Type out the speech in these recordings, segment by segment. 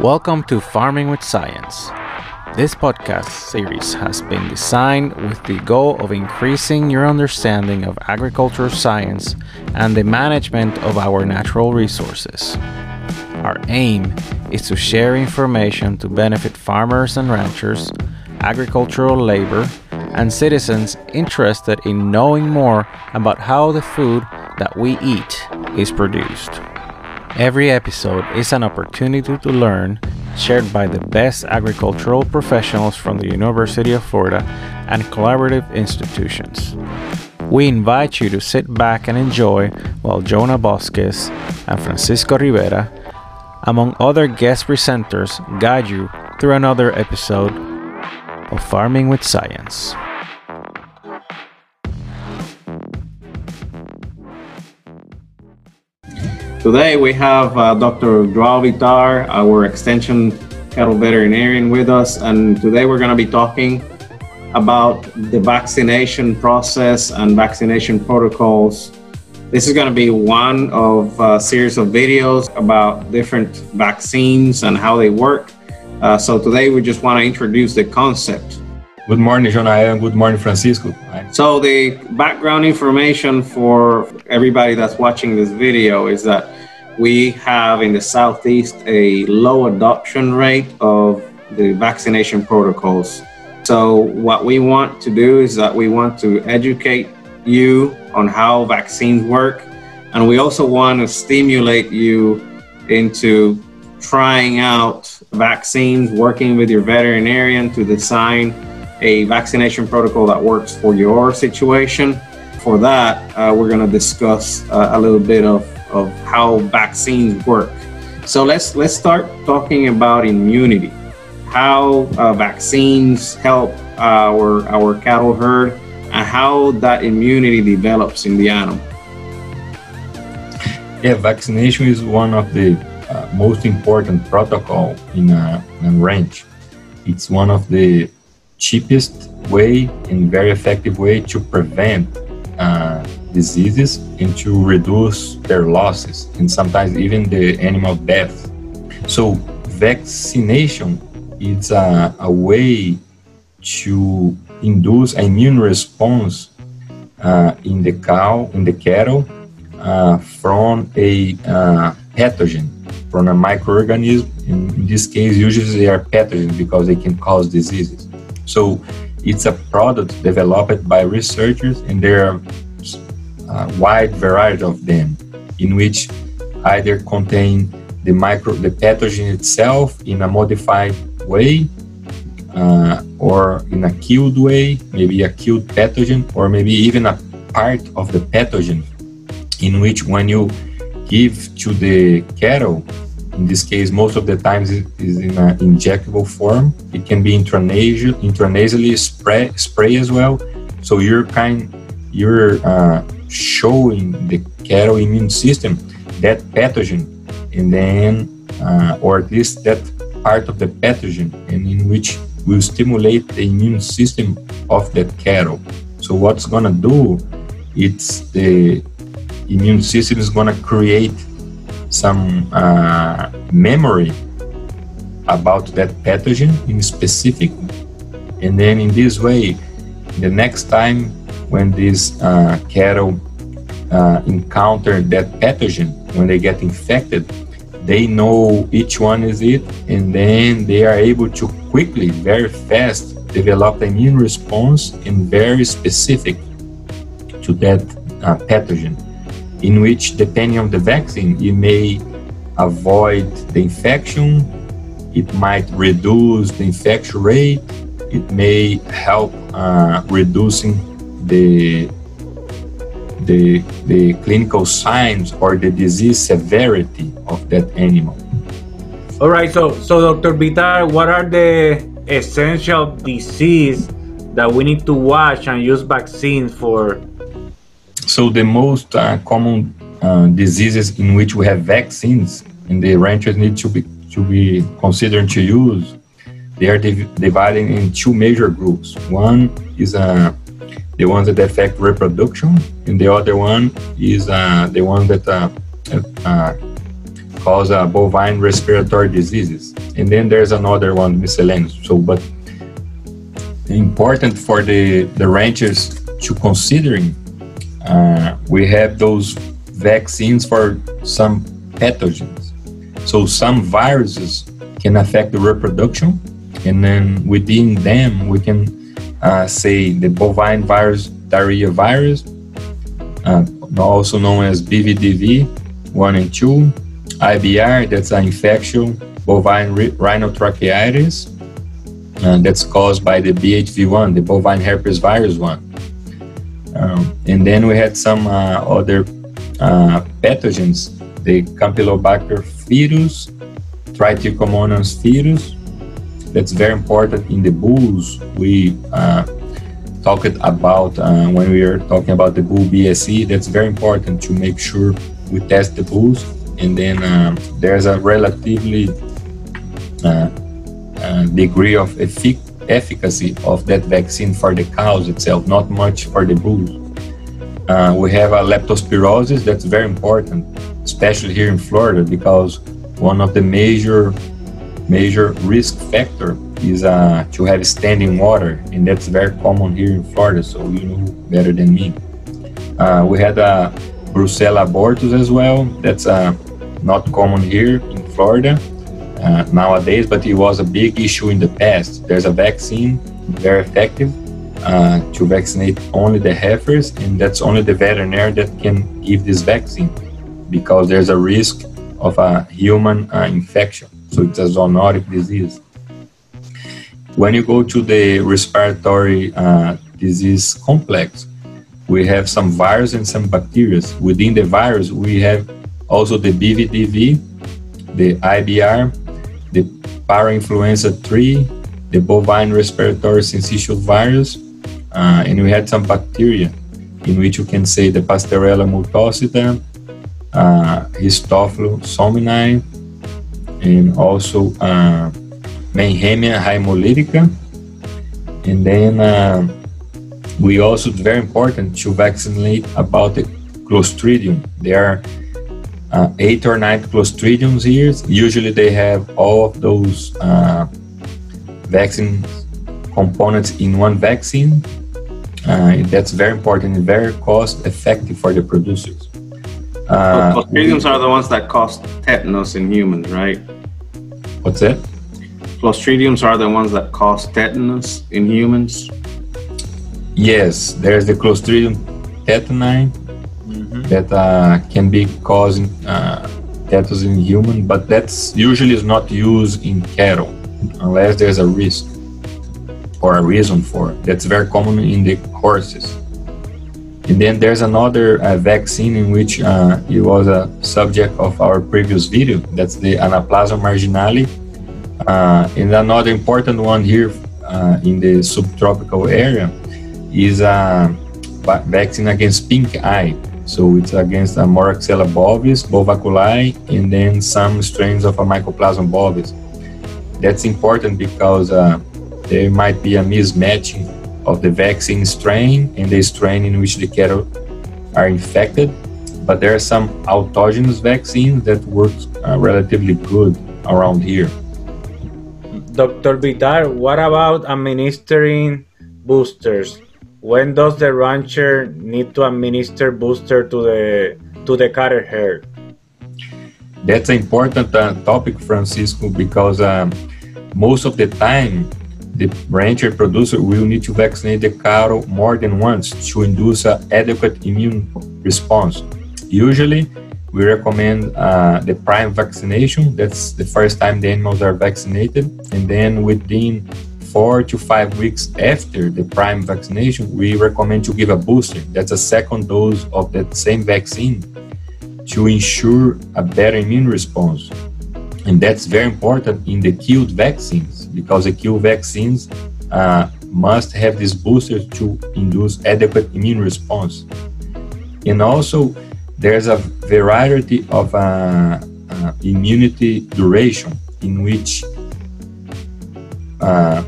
Welcome to Farming with Science. This podcast series has been designed with the goal of increasing your understanding of agricultural science and the management of our natural resources. Our aim is to share information to benefit farmers and ranchers, agricultural labor, and citizens interested in knowing more about how the food that we eat is produced. Every episode is an opportunity to learn, shared by the best agricultural professionals from the University of Florida and collaborative institutions. We invite you to sit back and enjoy while Jonah Bosques and Francisco Rivera, among other guest presenters, guide you through another episode of Farming with Science. Today we have uh, Dr. Joao Bittar, our extension cattle veterinarian with us, and today we're going to be talking about the vaccination process and vaccination protocols. This is going to be one of a series of videos about different vaccines and how they work. Uh, so today we just want to introduce the concept. Good morning, Jonah, and good morning, Francisco. So the background information for everybody that's watching this video is that we have in the Southeast a low adoption rate of the vaccination protocols. So what we want to do is that we want to educate you on how vaccines work. And we also want to stimulate you into trying out vaccines, working with your veterinarian to design a vaccination protocol that works for your situation. For that, uh, we're going to discuss uh, a little bit of, of how vaccines work. So let's let's start talking about immunity, how uh, vaccines help our our cattle herd, and how that immunity develops in the animal. Yeah, vaccination is one of the uh, most important protocol in a, in a ranch. It's one of the cheapest way and very effective way to prevent uh, diseases and to reduce their losses and sometimes even the animal death. So vaccination is a, a way to induce immune response uh, in the cow, in the cattle, uh, from a uh, pathogen, from a microorganism. In, in this case, usually they are pathogens because they can cause diseases. So it's a product developed by researchers, and there are a wide variety of them, in which either contain the micro the pathogen itself in a modified way, uh, or in a killed way, maybe a killed pathogen, or maybe even a part of the pathogen, in which when you give to the cattle in this case, most of the times it is in an injectable form. It can be intranasal, intranasally spray, spray as well. So you're kind, you're uh, showing the cattle immune system that pathogen, and then, uh, or at least that part of the pathogen, and in which will stimulate the immune system of that cattle. So what's gonna do? It's the immune system is gonna create some uh, memory about that pathogen in specific. And then in this way the next time when these uh, cattle uh, encounter that pathogen when they get infected they know each one is it and then they are able to quickly very fast develop immune response and very specific to that uh, pathogen in which, depending on the vaccine, you may avoid the infection, it might reduce the infection rate, it may help uh, reducing the, the, the clinical signs or the disease severity of that animal. All right, so so Dr. Bittar, what are the essential disease that we need to watch and use vaccines for so the most uh, common uh, diseases in which we have vaccines and the ranchers need to be to be considered to use, they are div divided in two major groups. One is uh, the ones that affect reproduction, and the other one is uh, the one that uh, uh, cause uh, bovine respiratory diseases. And then there's another one, miscellaneous. So, but important for the, the ranchers to considering, uh, we have those vaccines for some pathogens. So some viruses can affect the reproduction, and then within them we can uh, say the bovine virus diarrhea virus, uh, also known as BVDV 1 and 2, IBR, that's an infection, bovine rhinotracheitis, uh, that's caused by the BHV1, the bovine herpes virus 1. Um, and then we had some uh, other uh, pathogens, the Campylobacter virus, Trichomonas virus. That's very important in the bulls. We uh, talked about uh, when we are talking about the bull BSE. That's very important to make sure we test the bulls, and then um, there's a relatively uh, uh, degree of effic- efficacy of that vaccine for the cows itself, not much for the bulls. Uh, we have a leptospirosis that's very important, especially here in Florida, because one of the major major risk factor is uh, to have standing water, and that's very common here in Florida. So you know better than me. Uh, we had a Brucella abortus as well. That's uh, not common here in Florida uh, nowadays, but it was a big issue in the past. There's a vaccine, very effective, uh, to vaccinate only the heifers, and that's only the veterinarian that can give this vaccine because there's a risk of a human uh, infection. So it's a zoonotic disease. When you go to the respiratory uh, disease complex, we have some virus and some bacteria. Within the virus, we have also the BVDV, the IBR, parainfluenza 3, the bovine respiratory syncytial virus, uh, and we had some bacteria in which you can say the Pasteurella multocida, uh, Histophilus somni, and also uh, Mannheimia hemolytica. And then uh, we also, very important to vaccinate about the Clostridium. There are uh, eight or nine Clostridiums here. Usually they have all of those uh, vaccine components in one vaccine. Uh, that's very important and very cost effective for the producers. Uh, Clostridiums are the ones that cause tetanus in humans, right? What's that? Clostridiums are the ones that cause tetanus in humans. Yes, there's the Clostridium tetani mm-hmm. that uh, can be causing uh, tetanus in human, but that's usually is not used in cattle unless there's a risk or a reason for it. That's very common in the horses. And then there's another uh, vaccine in which uh, it was a subject of our previous video. That's the Anaplasma marginale. Uh, and another important one here uh, in the subtropical area is a vaccine against pink eye. So it's against a Moraxella bovis, bovoculi, and then some strains of a Mycoplasma bovis. That's important because uh, there might be a mismatching of the vaccine strain and the strain in which the cattle are infected. But there are some autogenous vaccines that work uh, relatively good around here. Dr. Bittar, what about administering boosters? When does the rancher need to administer booster to the to the cattle herd? That's an important uh, topic, Francisco, because um, most of the time the rancher producer will need to vaccinate the cattle more than once to induce an adequate immune response. Usually, we recommend uh, the prime vaccination. That's the first time the animals are vaccinated. And then within four to five weeks after the prime vaccination, we recommend to give a booster. That's a second dose of that same vaccine to ensure a better immune response. And that's very important in the killed vaccines because the Q vaccines uh, must have this booster to induce adequate immune response. And also, there's a variety of uh, uh, immunity duration in which uh,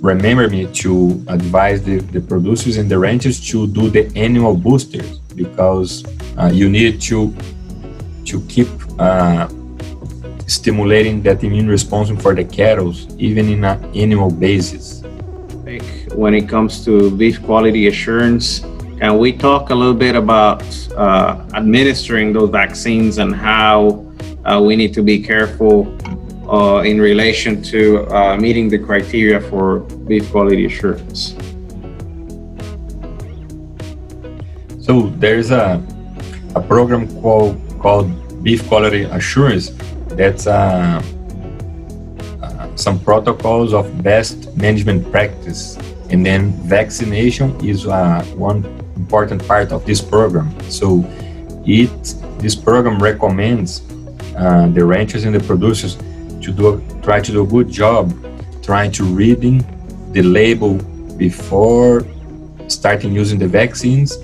remember me to advise the, the producers and the ranchers to do the annual boosters because uh, you need to to keep uh, stimulating that immune response for the cattle, even in an annual basis. When it comes to beef quality assurance, can we talk a little bit about uh, administering those vaccines and how uh, we need to be careful uh, in relation to uh, meeting the criteria for beef quality assurance? So there's a, a program called, called Beef Quality Assurance that's uh, uh, some protocols of best management practice. And then vaccination is uh, one important part of this program. So it this program recommends uh, the ranchers and the producers to do try to do a good job trying to reading the label before starting using the vaccines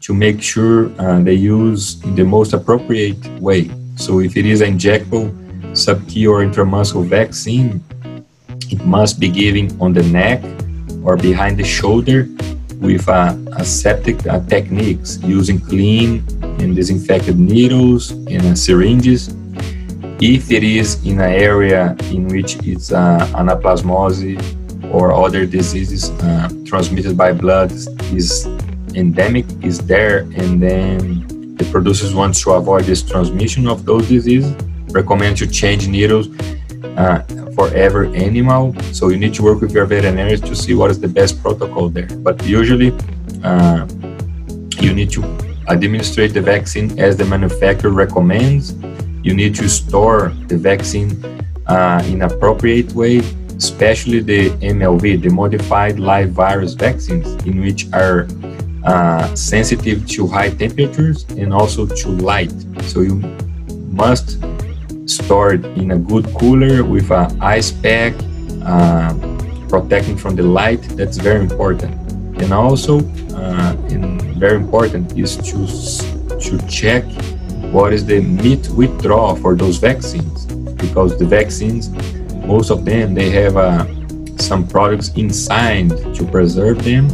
to make sure uh, they use in the most appropriate way. So if it is an injectable, sub-Q or intramuscular vaccine, it must be given on the neck or behind the shoulder with aseptic uh, techniques using clean and disinfected needles and uh, syringes. If it is in an area in which it's uh, anaplasmosis or other diseases uh, transmitted by blood is endemic is there and then the producers want to avoid this transmission of those diseases. Recommend to change needles uh, for every animal. So you need to work with your veterinarians to see what is the best protocol there. But usually uh, you need to administrate the vaccine as the manufacturer recommends you need to store the vaccine uh, in appropriate way especially the MLV, the modified live virus vaccines, in which are uh, sensitive to high temperatures and also to light. So you must store it in a good cooler with an ice pack, uh, protecting from the light. That's very important. And also, uh, and very important is to to check what is the meat withdrawal for those vaccines because the vaccines, most of them, they have uh, some products inside to preserve them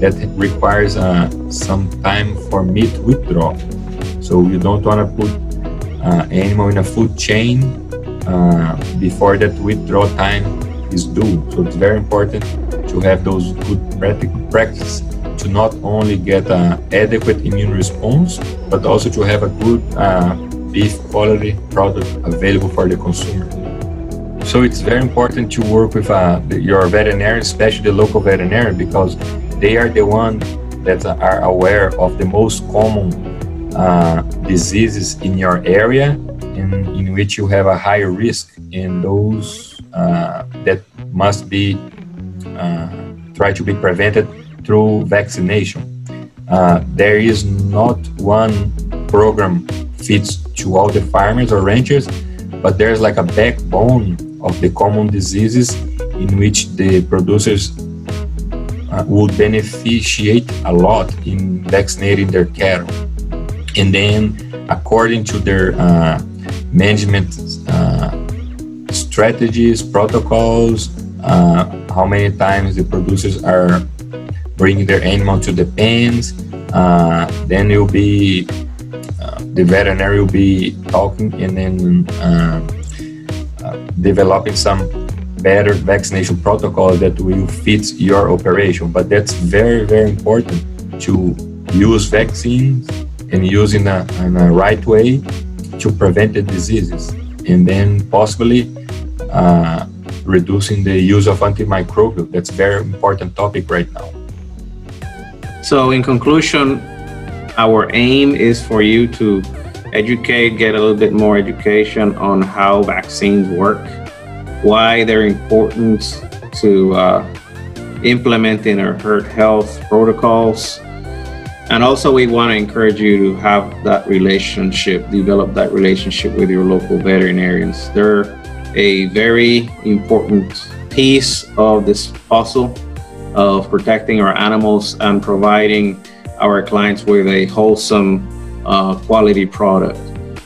that requires uh, some time for meat withdrawal. So you don't want to put uh, animal in a food chain uh, before that withdrawal time is due. So it's very important to have those good practice to not only get an adequate immune response, but also to have a good uh, beef quality product available for the consumer. So it's very important to work with uh, your veterinarian, especially the local veterinarian, because they are the ones that are aware of the most common uh, diseases in your area in, in which you have a higher risk and those uh, that must be uh, try to be prevented through vaccination. Uh, there is not one program fits to all the farmers or ranchers, but there's like a backbone of the common diseases in which the producers uh, would beneficiate a lot in vaccinating their cattle. And then, according to their uh, management uh, strategies, protocols, uh, how many times the producers are bringing their animal to the pens, uh, then will be uh, the veterinary will be talking and then developing some better vaccination protocol that will fit your operation. But that's very, very important to use vaccines and use in a, in a right way to prevent the diseases. And then possibly uh, reducing the use of antimicrobial. That's very important topic right now. So, in conclusion, our aim is for you to educate, get a little bit more education on how vaccines work why they're important to uh, our herd health protocols. And also, we want to encourage you to have that relationship, develop that relationship with your local veterinarians. They're a very important piece of this puzzle of protecting our animals and providing our clients with a wholesome uh, quality product.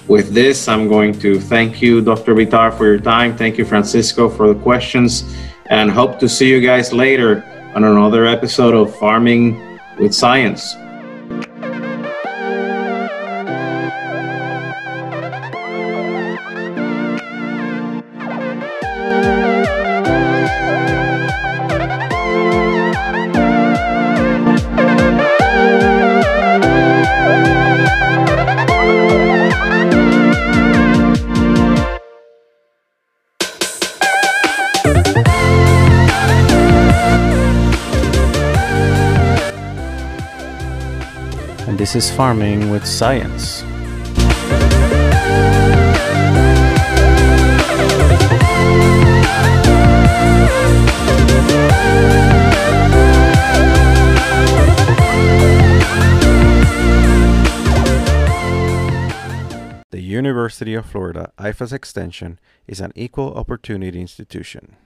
With this, I'm going to thank you, Dr. Bittar, for your time. Thank you, Francisco, for the questions, and hope to see you guys later on another episode of Farming with Science. This is Farming with Science. The University of Florida IFAS Extension is an equal opportunity institution.